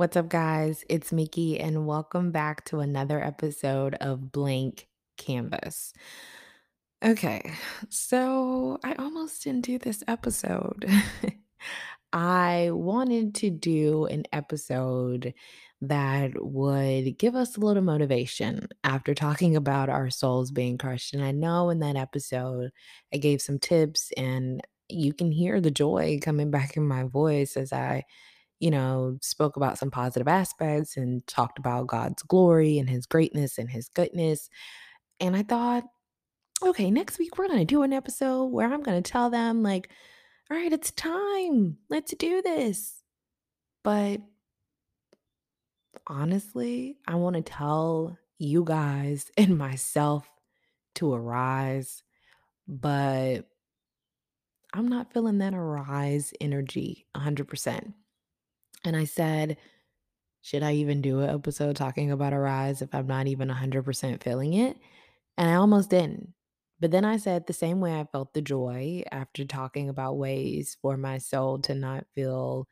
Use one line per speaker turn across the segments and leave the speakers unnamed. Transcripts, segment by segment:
What's up, guys? It's Mickey, and welcome back to another episode of Blank Canvas. Okay, so I almost didn't do this episode. I wanted to do an episode that would give us a little motivation after talking about our souls being crushed. And I know in that episode, I gave some tips, and you can hear the joy coming back in my voice as I you know, spoke about some positive aspects and talked about God's glory and his greatness and his goodness. And I thought, okay, next week we're going to do an episode where I'm going to tell them, like, all right, it's time. Let's do this. But honestly, I want to tell you guys and myself to arise, but I'm not feeling that arise energy 100%. And I said, should I even do an episode talking about Arise if I'm not even 100% feeling it? And I almost didn't. But then I said the same way I felt the joy after talking about ways for my soul to not feel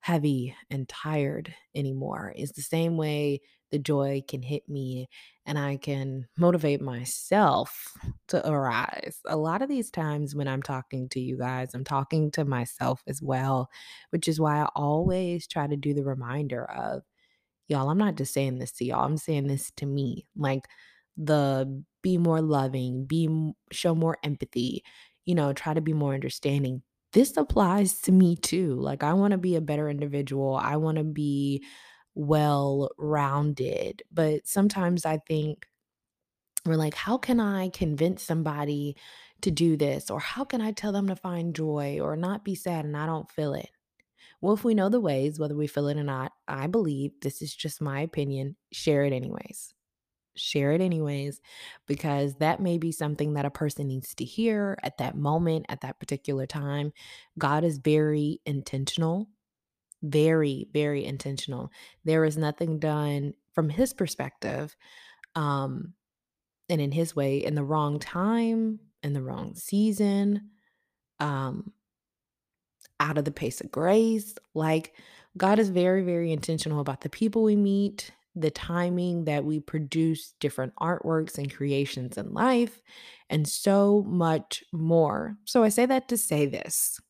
heavy and tired anymore is the same way the joy can hit me and I can motivate myself to arise. A lot of these times when I'm talking to you guys, I'm talking to myself as well, which is why I always try to do the reminder of y'all, I'm not just saying this to y'all, I'm saying this to me. Like the be more loving, be show more empathy, you know, try to be more understanding this applies to me too. Like, I want to be a better individual. I want to be well rounded. But sometimes I think we're like, how can I convince somebody to do this? Or how can I tell them to find joy or not be sad and I don't feel it? Well, if we know the ways, whether we feel it or not, I believe this is just my opinion, share it anyways share it anyways because that may be something that a person needs to hear at that moment at that particular time god is very intentional very very intentional there is nothing done from his perspective um and in his way in the wrong time in the wrong season um out of the pace of grace like god is very very intentional about the people we meet the timing that we produce different artworks and creations in life, and so much more. So, I say that to say this.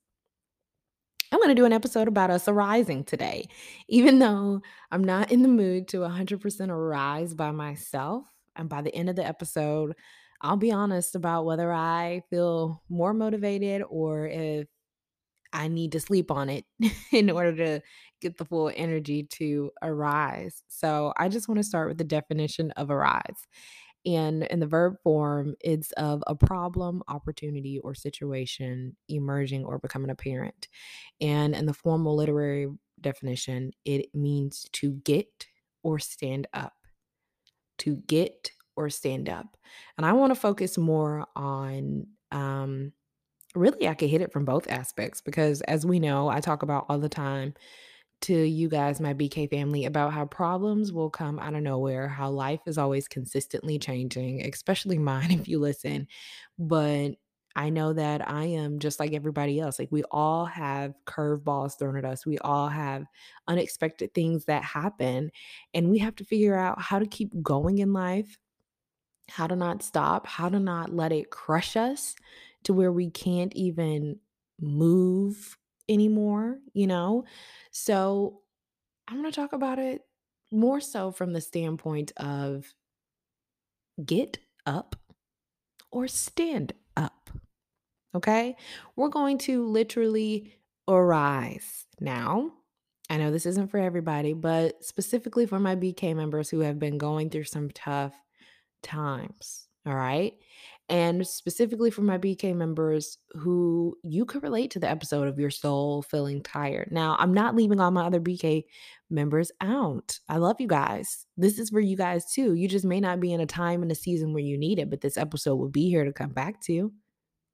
I'm going to do an episode about us arising today. Even though I'm not in the mood to 100% arise by myself, and by the end of the episode, I'll be honest about whether I feel more motivated or if I need to sleep on it in order to get the full energy to arise. So I just want to start with the definition of arise. And in the verb form, it's of a problem, opportunity, or situation emerging or becoming apparent. And in the formal literary definition, it means to get or stand up. To get or stand up. And I want to focus more on um, really I could hit it from both aspects because as we know, I talk about all the time to you guys, my BK family, about how problems will come out of nowhere, how life is always consistently changing, especially mine if you listen. But I know that I am just like everybody else. Like we all have curveballs thrown at us. We all have unexpected things that happen. And we have to figure out how to keep going in life, how to not stop, how to not let it crush us to where we can't even move anymore, you know? So I'm going to talk about it more so from the standpoint of get up or stand up. Okay? We're going to literally arise. Now, I know this isn't for everybody, but specifically for my BK members who have been going through some tough times. All right. And specifically for my BK members who you could relate to the episode of your soul feeling tired. Now, I'm not leaving all my other BK members out. I love you guys. This is for you guys too. You just may not be in a time in a season where you need it, but this episode will be here to come back to.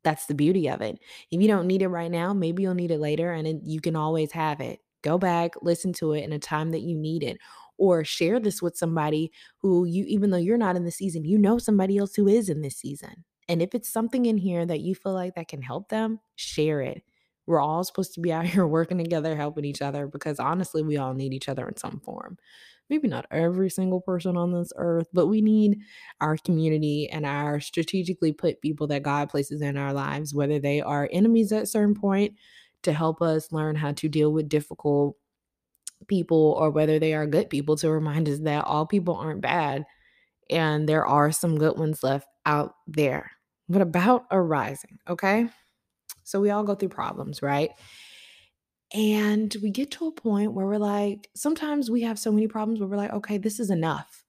That's the beauty of it. If you don't need it right now, maybe you'll need it later and it, you can always have it. Go back, listen to it in a time that you need it or share this with somebody who you, even though you're not in the season, you know somebody else who is in this season. And if it's something in here that you feel like that can help them, share it. We're all supposed to be out here working together, helping each other because honestly, we all need each other in some form. Maybe not every single person on this earth, but we need our community and our strategically put people that God places in our lives, whether they are enemies at a certain point to help us learn how to deal with difficult people or whether they are good people to remind us that all people aren't bad and there are some good ones left out there. What about arising? Okay. So we all go through problems, right? And we get to a point where we're like, sometimes we have so many problems where we're like, okay, this is enough.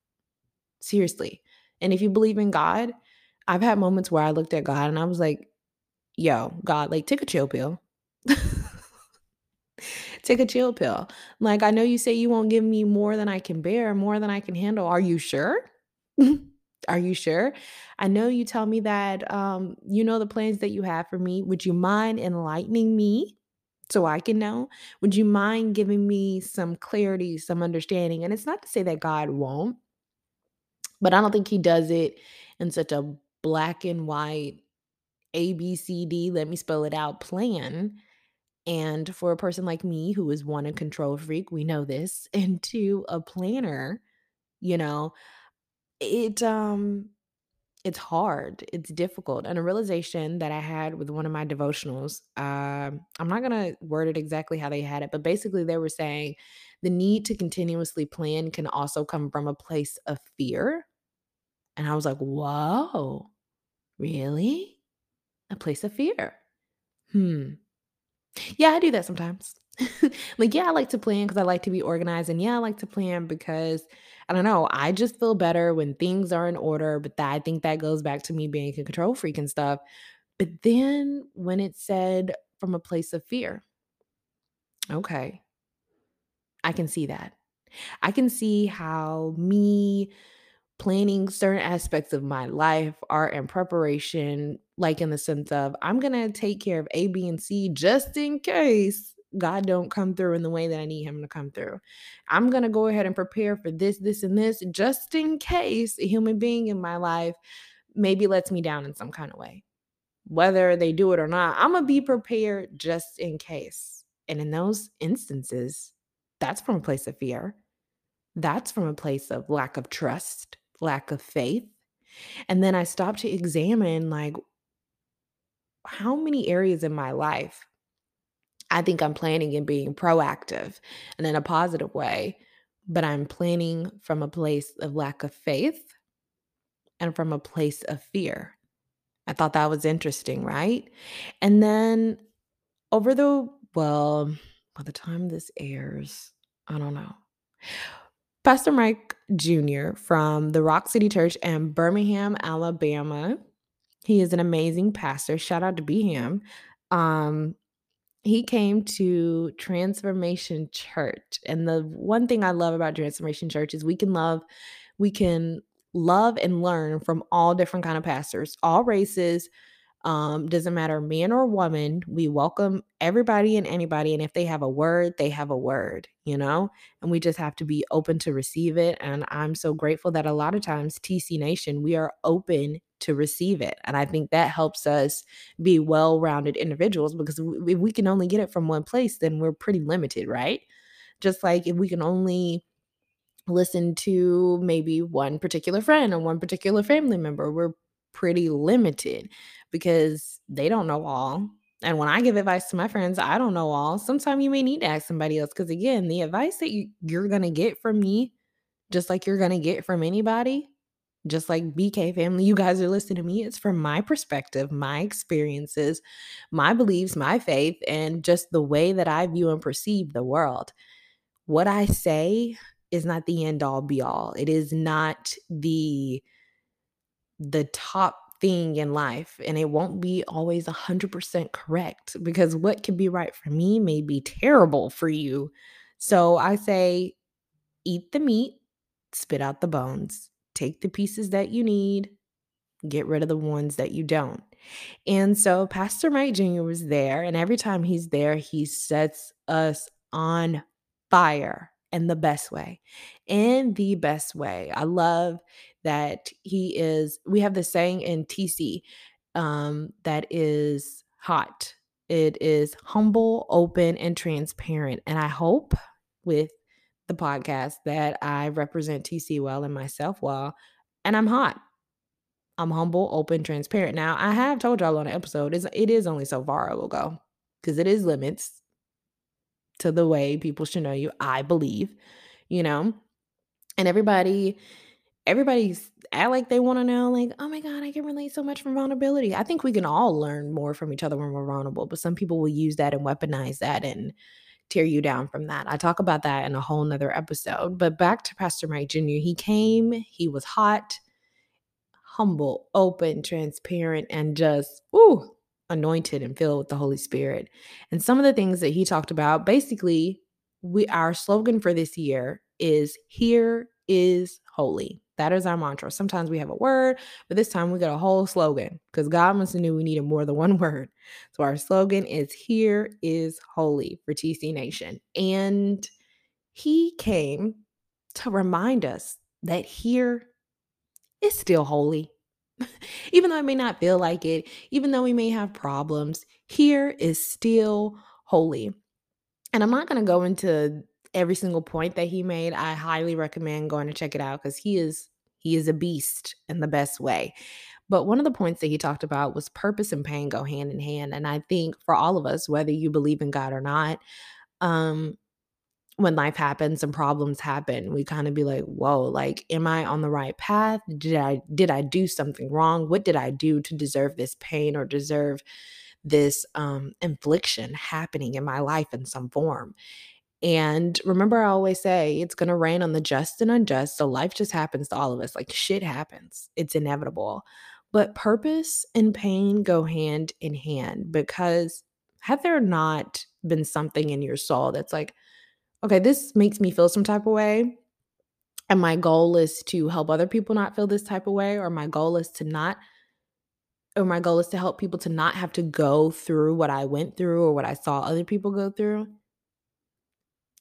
Seriously. And if you believe in God, I've had moments where I looked at God and I was like, yo, God, like, take a chill pill. Take a chill pill. Like, I know you say you won't give me more than I can bear, more than I can handle. Are you sure? Are you sure? I know you tell me that um, you know the plans that you have for me. Would you mind enlightening me so I can know? Would you mind giving me some clarity, some understanding? And it's not to say that God won't, but I don't think He does it in such a black and white A, B, C, D, let me spell it out plan. And for a person like me, who is one, a control freak, we know this, and two, a planner, you know, it um it's hard it's difficult and a realization that i had with one of my devotionals um i'm not going to word it exactly how they had it but basically they were saying the need to continuously plan can also come from a place of fear and i was like whoa really? A place of fear? Hmm yeah i do that sometimes like, yeah, I like to plan because I like to be organized. And yeah, I like to plan because I don't know, I just feel better when things are in order. But that, I think that goes back to me being a control freak and stuff. But then when it's said from a place of fear, okay, I can see that. I can see how me planning certain aspects of my life are in preparation, like in the sense of I'm gonna take care of A, B, and C just in case God don't come through in the way that I need him to come through. I'm going to go ahead and prepare for this, this, and this just in case a human being in my life maybe lets me down in some kind of way. Whether they do it or not, I'm going to be prepared just in case. And in those instances, that's from a place of fear. That's from a place of lack of trust, lack of faith. And then I stopped to examine like how many areas in my life I think I'm planning and being proactive and in a positive way, but I'm planning from a place of lack of faith and from a place of fear. I thought that was interesting, right? And then over the, well, by the time this airs, I don't know. Pastor Mike Jr. from the Rock City Church in Birmingham, Alabama. He is an amazing pastor. Shout out to Bham. Um, he came to Transformation Church. And the one thing I love about Transformation Church is we can love, we can love and learn from all different kind of pastors, all races, um, doesn't matter man or woman. We welcome everybody and anybody. And if they have a word, they have a word, you know? And we just have to be open to receive it. And I'm so grateful that a lot of times, TC Nation, we are open to receive it. And I think that helps us be well rounded individuals because if we can only get it from one place, then we're pretty limited, right? Just like if we can only listen to maybe one particular friend or one particular family member, we're pretty limited because they don't know all. And when I give advice to my friends, I don't know all. Sometimes you may need to ask somebody else because, again, the advice that you, you're going to get from me, just like you're going to get from anybody, just like BK family, you guys are listening to me. It's from my perspective, my experiences, my beliefs, my faith, and just the way that I view and perceive the world. What I say is not the end all be all. It is not the the top thing in life and it won't be always 100% correct because what can be right for me may be terrible for you. So I say eat the meat, spit out the bones. Take the pieces that you need, get rid of the ones that you don't. And so Pastor Mike Jr. was there, and every time he's there, he sets us on fire in the best way. In the best way. I love that he is, we have the saying in TC um, that is hot It is humble, open, and transparent. And I hope with the podcast that I represent TC well and myself well. And I'm hot. I'm humble, open, transparent. Now, I have told y'all on an episode, it is only so far I will go because it is limits to the way people should know you, I believe, you know? And everybody, everybody's act like they want to know, like, oh my God, I can relate so much from vulnerability. I think we can all learn more from each other when we're vulnerable, but some people will use that and weaponize that and tear you down from that. I talk about that in a whole nother episode. But back to Pastor Mike Jr., he came, he was hot, humble, open, transparent, and just, ooh, anointed and filled with the Holy Spirit. And some of the things that he talked about, basically, we our slogan for this year is here is holy. That is our mantra. Sometimes we have a word, but this time we got a whole slogan because God must have knew we needed more than one word. So our slogan is here is holy for TC Nation. And he came to remind us that here is still holy. even though it may not feel like it, even though we may have problems, here is still holy. And I'm not going to go into every single point that he made. I highly recommend going to check it out because he is he is a beast in the best way. But one of the points that he talked about was purpose and pain go hand in hand. And I think for all of us, whether you believe in God or not, um, when life happens and problems happen, we kind of be like, whoa, like, am I on the right path? Did I did I do something wrong? What did I do to deserve this pain or deserve this um infliction happening in my life in some form? And remember, I always say it's going to rain on the just and unjust. So life just happens to all of us. Like shit happens, it's inevitable. But purpose and pain go hand in hand because had there not been something in your soul that's like, okay, this makes me feel some type of way. And my goal is to help other people not feel this type of way, or my goal is to not, or my goal is to help people to not have to go through what I went through or what I saw other people go through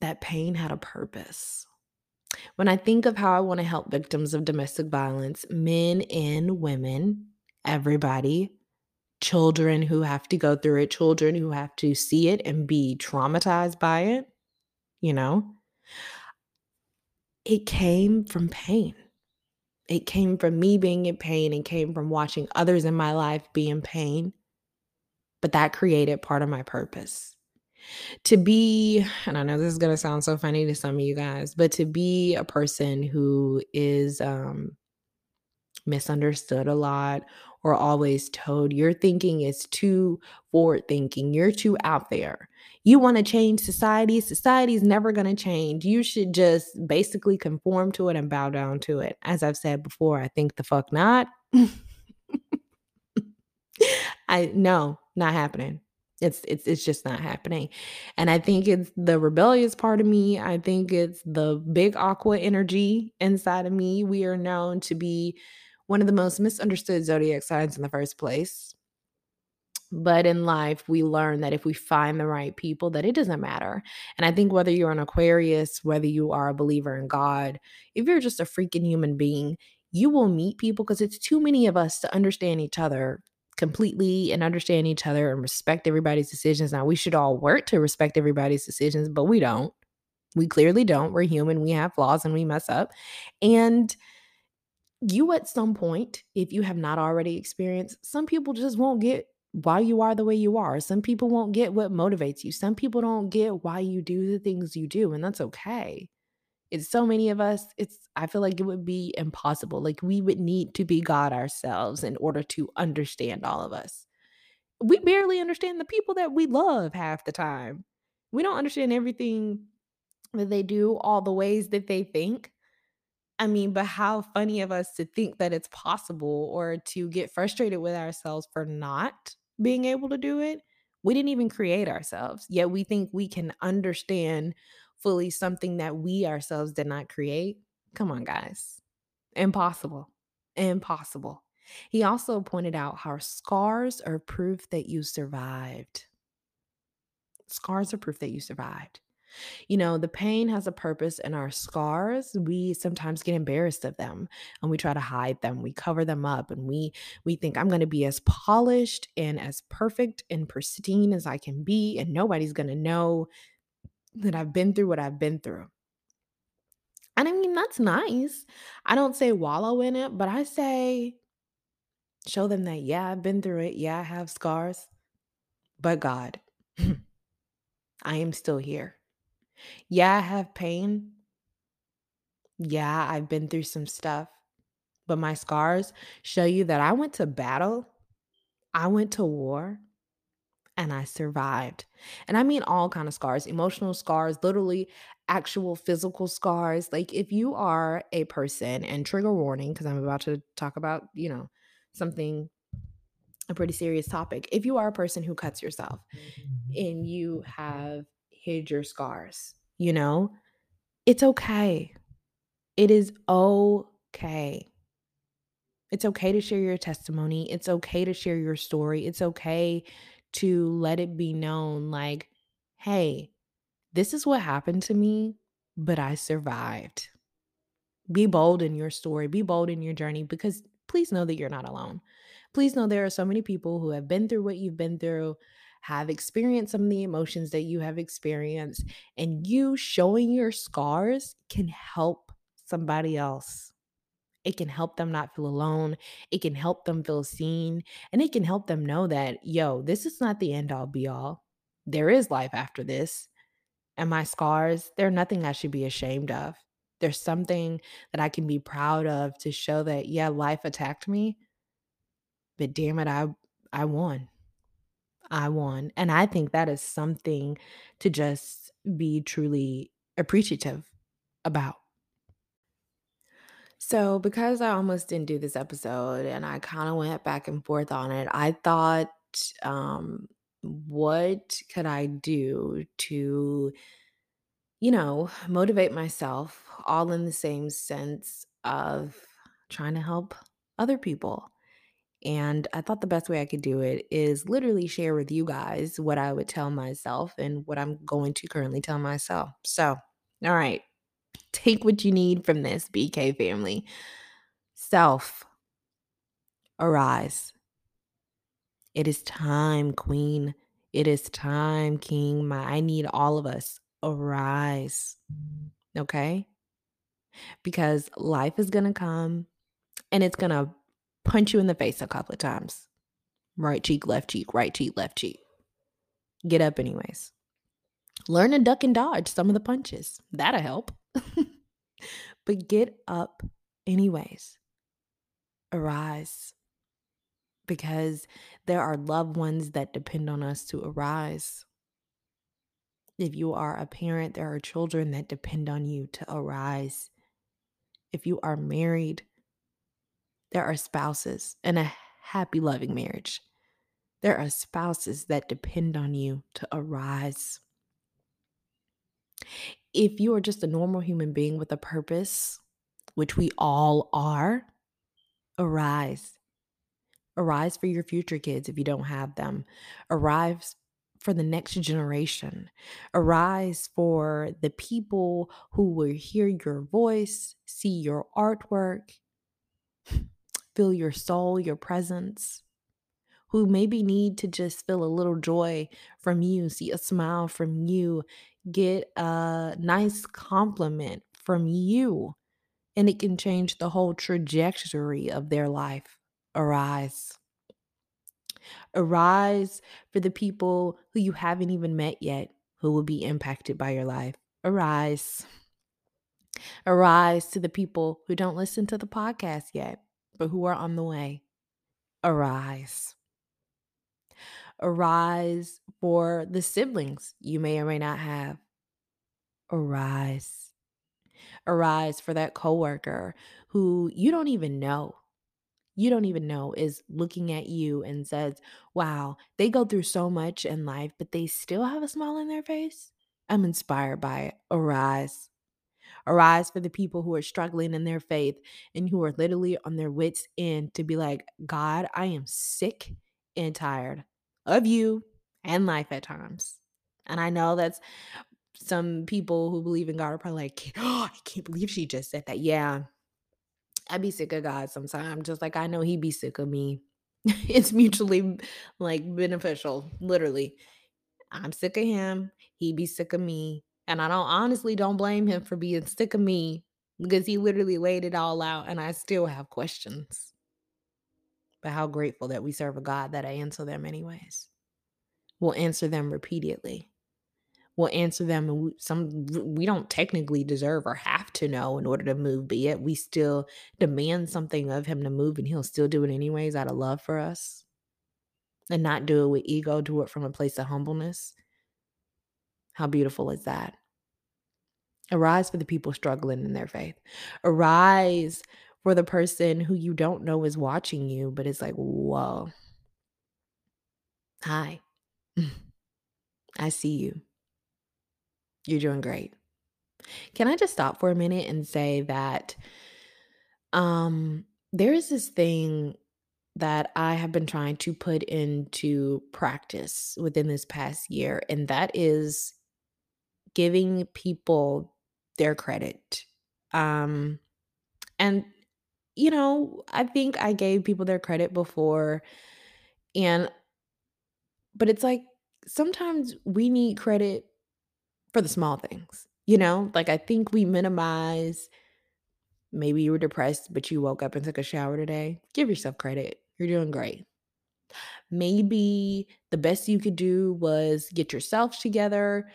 that pain had a purpose. When I think of how I want to help victims of domestic violence, men and women, everybody, children who have to go through it, children who have to see it and be traumatized by it, you know, it came from pain. It came from me being in pain and came from watching others in my life be in pain. But that created part of my purpose to be, and I know this is going to sound so funny to some of you guys, but to be a person who is um, misunderstood a lot or always told your thinking is too forward thinking, you're too out there. You want to change society, society's never going to change. You should just basically conform to it and bow down to it. As I've said before, I think the fuck not. I no, not happening. It's it's it's just not happening. And I think it's the rebellious part of me. I think it's the big aqua energy inside of me. We are known to be one of the most misunderstood zodiac signs in the first place. But in life, we learn that if we find the right people, that it doesn't matter. And I think whether you're an Aquarius, whether you are a believer in God, if you're just a freaking human being, you will meet people because it's too many of us to understand each other completely and understand each other and respect everybody's decisions. Now, we should all work to respect everybody's decisions, but we don't. We clearly don't. We're human. We have flaws and we mess up. And you, at some point, if you have not already experienced, some people just won't get why you are the way you are. Some people won't get what motivates you. Some people don't get why you do the things you do, and that's okay it's so many of us it's i feel like it would be impossible like we would need to be god ourselves in order to understand all of us. We barely understand the people that we love half the time. We don't understand everything that they do all the ways that they think. I mean but how funny of us to think that it's possible or to get frustrated with ourselves for not being able to do it. We didn't even create ourselves yet we think we can understand fully something that we ourselves did not create. Come on, guys. Impossible. Impossible. He also pointed out how scars are proof that you survived. Scars are proof that you survived. You know, the pain has a purpose, and our scars, we sometimes get embarrassed of them and we try to hide them. We cover them up and we we think I'm going to be as polished and as perfect and pristine as I can be and nobody's going to know that I've been through what I've been through. And I mean, that's nice. I don't say wallow in it, but I say show them that yeah, I've been through it. Yeah, I have scars. But God, I am still here. Yeah, I have pain. Yeah, I've been through some stuff, but my scars show you that I went to battle, I went to war, and I survived. And I mean all kind of scars, emotional scars, literally actual physical scars. Like if you are a person and trigger warning because I'm about to talk about, you know, something a pretty serious topic. If you are a person who cuts yourself mm-hmm. and you have hid your scars, you know, it's okay. It is okay. It's okay to share your testimony. It's okay to share your story. It's okay to let it be known like, hey, this is what happened to me, but I survived. Be bold in your story, be bold in your journey because please know that you're not alone. Please know there are so many people who have been through what you've been through, have experienced some of the emotions that you have experienced, and you showing your scars can help somebody else. It can help them not feel alone. It can help them feel seen. And it can help them know that, yo, this is not the end all be all. There is life after this. And my scars, they're nothing I should be ashamed of. There's something that I can be proud of to show that, yeah, life attacked me, but damn it, I I won. I won. And I think that is something to just be truly appreciative about. So, because I almost didn't do this episode and I kind of went back and forth on it, I thought, um, what could I do to, you know, motivate myself, all in the same sense of trying to help other people? And I thought the best way I could do it is literally share with you guys what I would tell myself and what I'm going to currently tell myself. So, all right, take what you need from this, BK family. Self, arise. It is time, Queen. It is time, King. My, I need all of us arise. Okay? Because life is going to come and it's going to punch you in the face a couple of times. Right cheek, left cheek, right cheek, left cheek. Get up, anyways. Learn to duck and dodge some of the punches. That'll help. but get up, anyways. Arise. Because there are loved ones that depend on us to arise. If you are a parent, there are children that depend on you to arise. If you are married, there are spouses in a happy, loving marriage. There are spouses that depend on you to arise. If you are just a normal human being with a purpose, which we all are, arise. Arise for your future kids if you don't have them. Arise for the next generation. Arise for the people who will hear your voice, see your artwork, feel your soul, your presence, who maybe need to just feel a little joy from you, see a smile from you, get a nice compliment from you, and it can change the whole trajectory of their life. Arise. Arise for the people who you haven't even met yet who will be impacted by your life. Arise. Arise to the people who don't listen to the podcast yet but who are on the way. Arise. Arise for the siblings you may or may not have. Arise. Arise for that coworker who you don't even know. You don't even know is looking at you and says, Wow, they go through so much in life, but they still have a smile on their face. I'm inspired by it. Arise. Arise for the people who are struggling in their faith and who are literally on their wits' end to be like, God, I am sick and tired of you and life at times. And I know that's some people who believe in God are probably like, oh, I can't believe she just said that. Yeah. I'd be sick of God sometimes, just like I know he'd be sick of me. it's mutually like beneficial, literally. I'm sick of him. He'd be sick of me. And I don't honestly don't blame him for being sick of me because he literally laid it all out and I still have questions. But how grateful that we serve a God that I answer them anyways. We'll answer them repeatedly. We'll answer them and we, some we don't technically deserve or have to know in order to move, but yet we still demand something of him to move and he'll still do it anyways out of love for us. And not do it with ego, do it from a place of humbleness. How beautiful is that? Arise for the people struggling in their faith. Arise for the person who you don't know is watching you, but it's like, whoa. Hi. I see you. You're doing great. Can I just stop for a minute and say that um there is this thing that I have been trying to put into practice within this past year and that is giving people their credit. Um and you know, I think I gave people their credit before and but it's like sometimes we need credit for the small things. You know, like I think we minimize maybe you were depressed, but you woke up and took a shower today. Give yourself credit. You're doing great. Maybe the best you could do was get yourself together,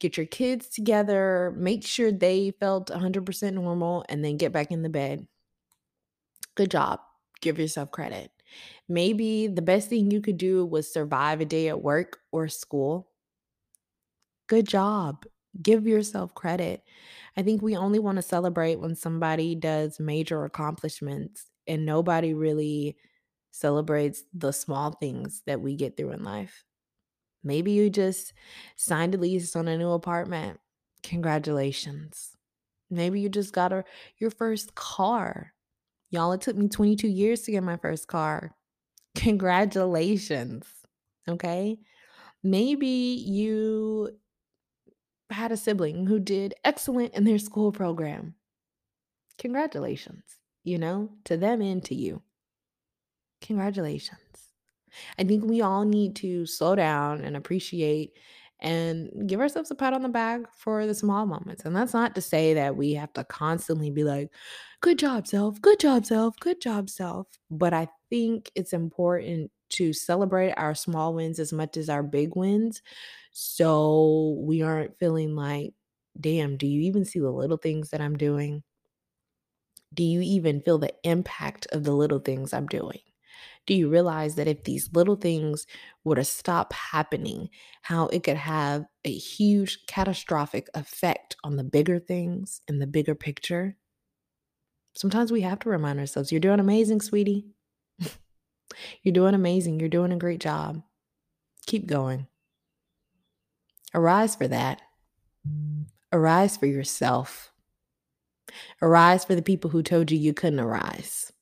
get your kids together, make sure they felt 100% normal, and then get back in the bed. Good job. Give yourself credit. Maybe the best thing you could do was survive a day at work or school. Good job. Give yourself credit. I think we only want to celebrate when somebody does major accomplishments, and nobody really celebrates the small things that we get through in life. Maybe you just signed a lease on a new apartment. Congratulations. Maybe you just got a, your first car. Y'all, it took me 22 years to get my first car. Congratulations. Okay. Maybe you had a sibling who did excellent in their school program. Congratulations, you know, to them and to you. Congratulations. I think we all need to slow down and appreciate and give ourselves a pat on the back for the small moments. And that's not to say that we have to constantly be like, good job, self, good job, self, good job, self. But I think it's important to celebrate our small wins as much as our big wins so we aren't feeling like, damn, do you even see the little things that I'm doing? Do you even feel the impact of the little things I'm doing? Do you realize that if these little things were to stop happening, how it could have a huge catastrophic effect on the bigger things in the bigger picture? Sometimes we have to remind ourselves, you're doing amazing, sweetie. you're doing amazing. You're doing a great job. Keep going. Arise for that. Arise for yourself. Arise for the people who told you you couldn't arise.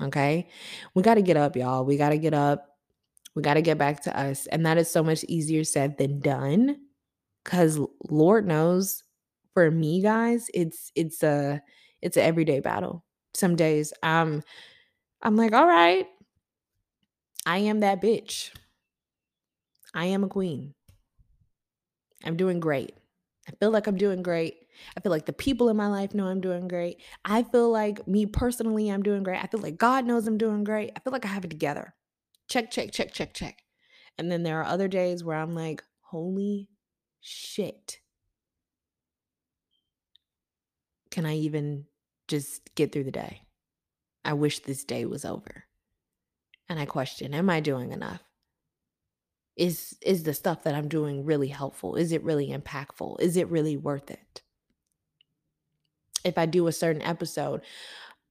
Okay? We got to get up, y'all. We got to get up. We got to get back to us. And that is so much easier said than done cuz Lord knows for me guys, it's it's a it's an everyday battle. Some days I'm I'm like, "All right. I am that bitch. I am a queen. I'm doing great. I feel like I'm doing great. I feel like the people in my life know I'm doing great. I feel like me personally, I'm doing great. I feel like God knows I'm doing great. I feel like I have it together. Check, check, check, check, check. And then there are other days where I'm like, holy shit. Can I even just get through the day? I wish this day was over. And I question, am I doing enough? is is the stuff that i'm doing really helpful is it really impactful is it really worth it if i do a certain episode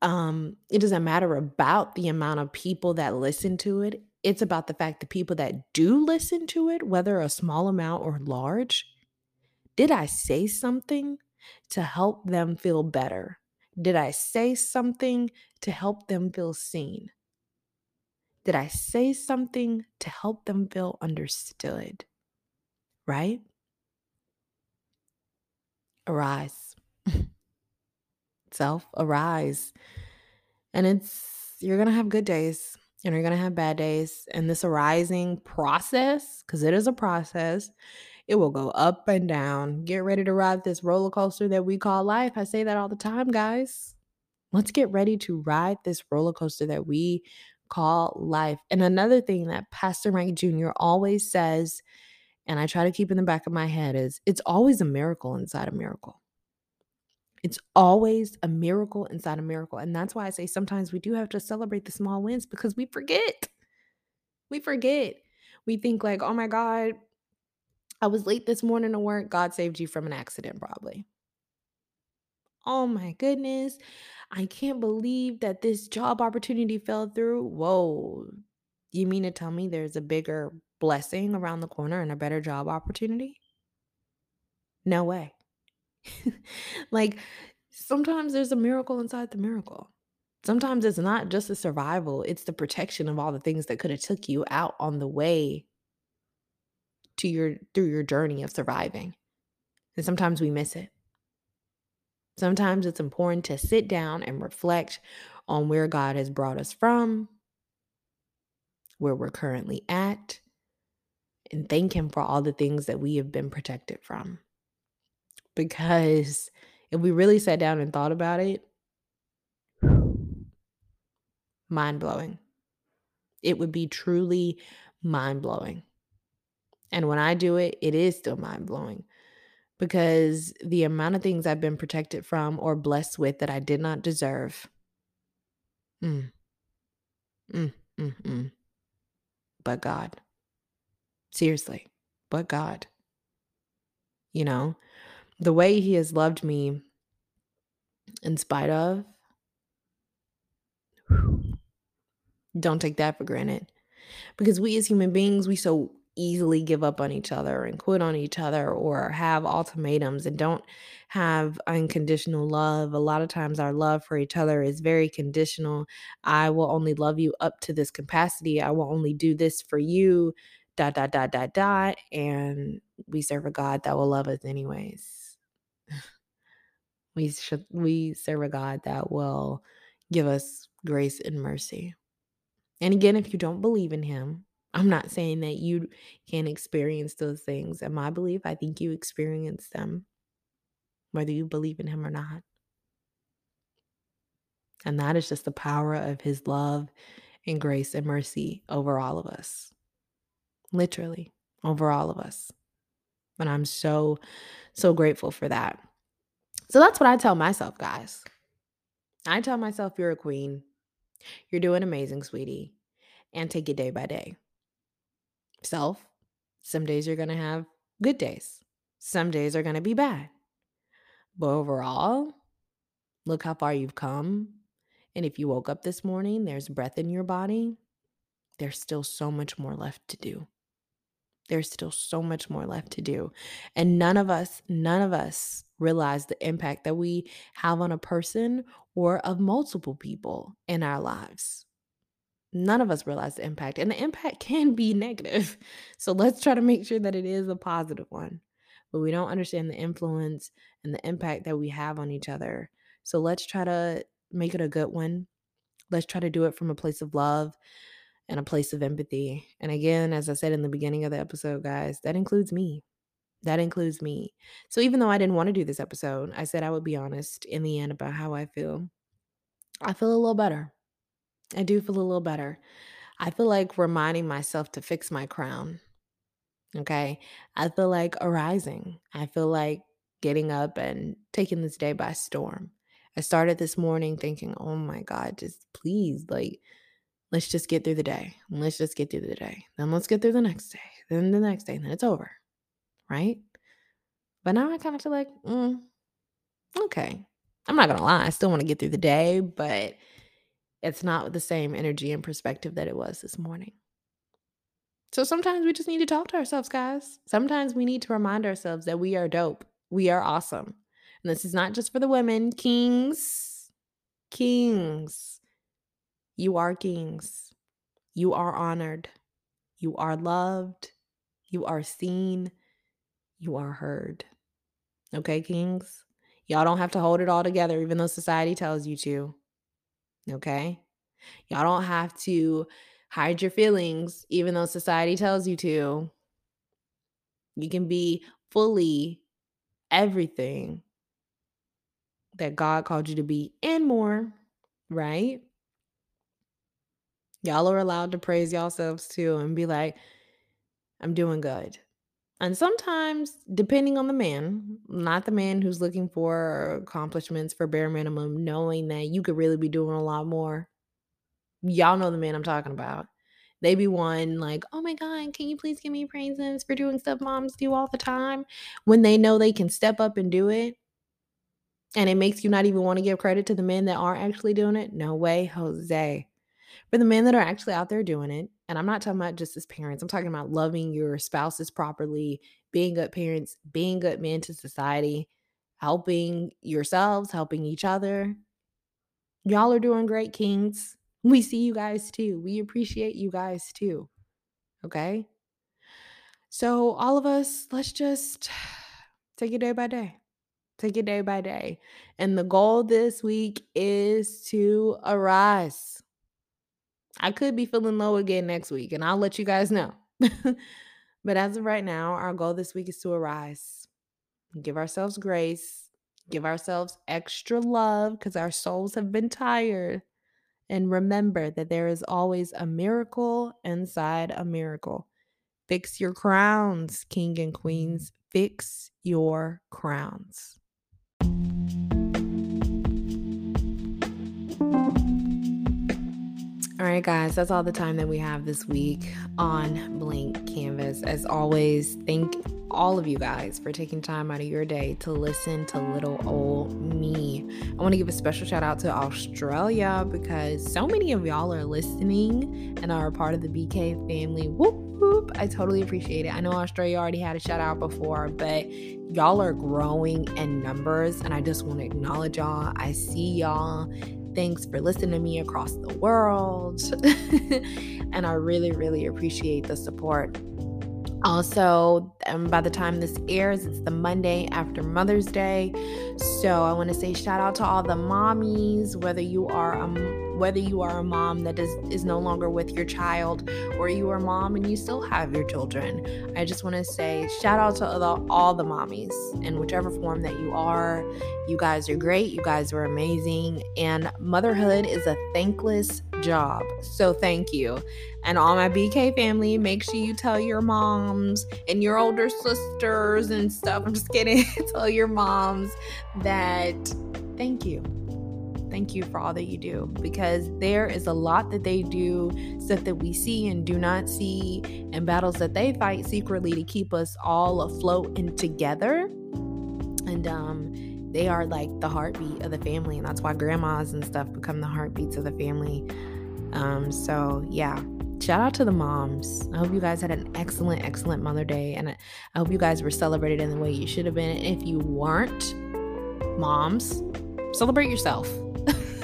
um it doesn't matter about the amount of people that listen to it it's about the fact that the people that do listen to it whether a small amount or large did i say something to help them feel better did i say something to help them feel seen did I say something to help them feel understood? Right? arise. Self, arise. And it's, you're going to have good days and you're going to have bad days. And this arising process, because it is a process, it will go up and down. Get ready to ride this roller coaster that we call life. I say that all the time, guys. Let's get ready to ride this roller coaster that we call life. And another thing that Pastor Mike Jr. always says, and I try to keep in the back of my head, is it's always a miracle inside a miracle. It's always a miracle inside a miracle. And that's why I say sometimes we do have to celebrate the small wins because we forget. We forget. We think, like, oh my God, I was late this morning to work. God saved you from an accident, probably. Oh my goodness. I can't believe that this job opportunity fell through. Whoa. You mean to tell me there's a bigger blessing around the corner and a better job opportunity? No way. like sometimes there's a miracle inside the miracle. Sometimes it's not just a survival, it's the protection of all the things that could have took you out on the way to your through your journey of surviving. And sometimes we miss it. Sometimes it's important to sit down and reflect on where God has brought us from, where we're currently at, and thank Him for all the things that we have been protected from. Because if we really sat down and thought about it, mind blowing. It would be truly mind blowing. And when I do it, it is still mind blowing because the amount of things I've been protected from or blessed with that I did not deserve. Mm. Mm, mm, mm. But God. Seriously, but God. You know, the way He has loved me in spite of, don't take that for granted. Because we as human beings, we so easily give up on each other and quit on each other or have ultimatums and don't have unconditional love. A lot of times, our love for each other is very conditional. I will only love you up to this capacity. I will only do this for you, dot, dot, dot, dot, dot. And we serve a God that will love us anyways. we should we serve a God that will give us grace and mercy. And again, if you don't believe in him, I'm not saying that you can't experience those things. And my belief, I think you experience them, whether you believe in him or not. And that is just the power of his love and grace and mercy over all of us. Literally, over all of us. And I'm so, so grateful for that. So that's what I tell myself, guys. I tell myself, you're a queen. You're doing amazing, sweetie. And take it day by day self, some days you're going to have good days, some days are going to be bad. But overall, look how far you've come. And if you woke up this morning, there's breath in your body, there's still so much more left to do. There's still so much more left to do. And none of us, none of us realize the impact that we have on a person or of multiple people in our lives. None of us realize the impact, and the impact can be negative. So let's try to make sure that it is a positive one. But we don't understand the influence and the impact that we have on each other. So let's try to make it a good one. Let's try to do it from a place of love and a place of empathy. And again, as I said in the beginning of the episode, guys, that includes me. That includes me. So even though I didn't want to do this episode, I said I would be honest in the end about how I feel. I feel a little better. I do feel a little better. I feel like reminding myself to fix my crown. Okay. I feel like arising. I feel like getting up and taking this day by storm. I started this morning thinking, oh my God, just please, like, let's just get through the day. Let's just get through the day. Then let's get through the next day. Then the next day. And then it's over. Right. But now I kind of feel like, mm, okay. I'm not going to lie. I still want to get through the day, but it's not the same energy and perspective that it was this morning. So sometimes we just need to talk to ourselves, guys. Sometimes we need to remind ourselves that we are dope. We are awesome. And this is not just for the women. Kings, kings, you are kings. You are honored. You are loved. You are seen. You are heard. Okay, kings? Y'all don't have to hold it all together, even though society tells you to. Okay? Y'all don't have to hide your feelings, even though society tells you to. You can be fully everything that God called you to be and more, right? Y'all are allowed to praise yourselves too and be like, I'm doing good. And sometimes, depending on the man, not the man who's looking for accomplishments for bare minimum, knowing that you could really be doing a lot more. Y'all know the man I'm talking about. They be one like, oh my God, can you please give me praises for doing stuff moms do all the time? When they know they can step up and do it. And it makes you not even want to give credit to the men that are actually doing it. No way, Jose. For the men that are actually out there doing it, and I'm not talking about just as parents, I'm talking about loving your spouses properly, being good parents, being good men to society, helping yourselves, helping each other. Y'all are doing great, kings. We see you guys too. We appreciate you guys too. Okay? So, all of us, let's just take it day by day. Take it day by day. And the goal this week is to arise. I could be feeling low again next week, and I'll let you guys know. but as of right now, our goal this week is to arise, give ourselves grace, give ourselves extra love because our souls have been tired. And remember that there is always a miracle inside a miracle. Fix your crowns, king and queens. Fix your crowns. All right, guys, that's all the time that we have this week on Blank Canvas. As always, thank all of you guys for taking time out of your day to listen to little old me. I want to give a special shout out to Australia because so many of y'all are listening and are a part of the BK family. Whoop, whoop. I totally appreciate it. I know Australia already had a shout out before, but y'all are growing in numbers, and I just want to acknowledge y'all. I see y'all Thanks for listening to me across the world. and I really, really appreciate the support. Also, um, by the time this airs, it's the Monday after Mother's Day. So I want to say shout out to all the mommies, whether you are a whether you are a mom that is, is no longer with your child or you are a mom and you still have your children. I just want to say shout out to the, all the mommies in whichever form that you are. You guys are great. You guys are amazing. And motherhood is a thankless job. So thank you. And all my BK family, make sure you tell your moms and your older sisters and stuff. I'm just kidding. tell your moms that thank you thank you for all that you do because there is a lot that they do, stuff that we see and do not see, and battles that they fight secretly to keep us all afloat and together. And um, they are like the heartbeat of the family, and that's why grandmas and stuff become the heartbeats of the family. Um, so yeah, shout out to the moms. I hope you guys had an excellent, excellent Mother Day, and I hope you guys were celebrated in the way you should have been. And if you weren't, moms, celebrate yourself.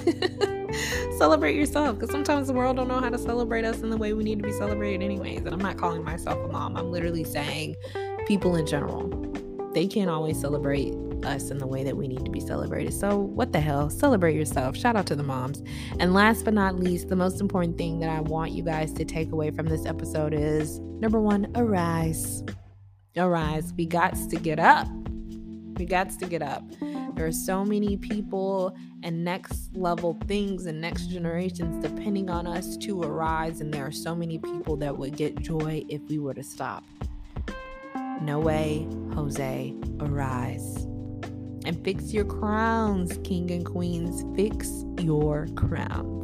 celebrate yourself because sometimes the world don't know how to celebrate us in the way we need to be celebrated anyways and i'm not calling myself a mom i'm literally saying people in general they can't always celebrate us in the way that we need to be celebrated so what the hell celebrate yourself shout out to the moms. And last but not least the most important thing that i want you guys to take away from this episode is number one arise. Arise we got to get up. We got to get up there are so many people and next level things and next generations depending on us to arise, and there are so many people that would get joy if we were to stop. No way, Jose, arise. And fix your crowns, king and queens. Fix your crowns.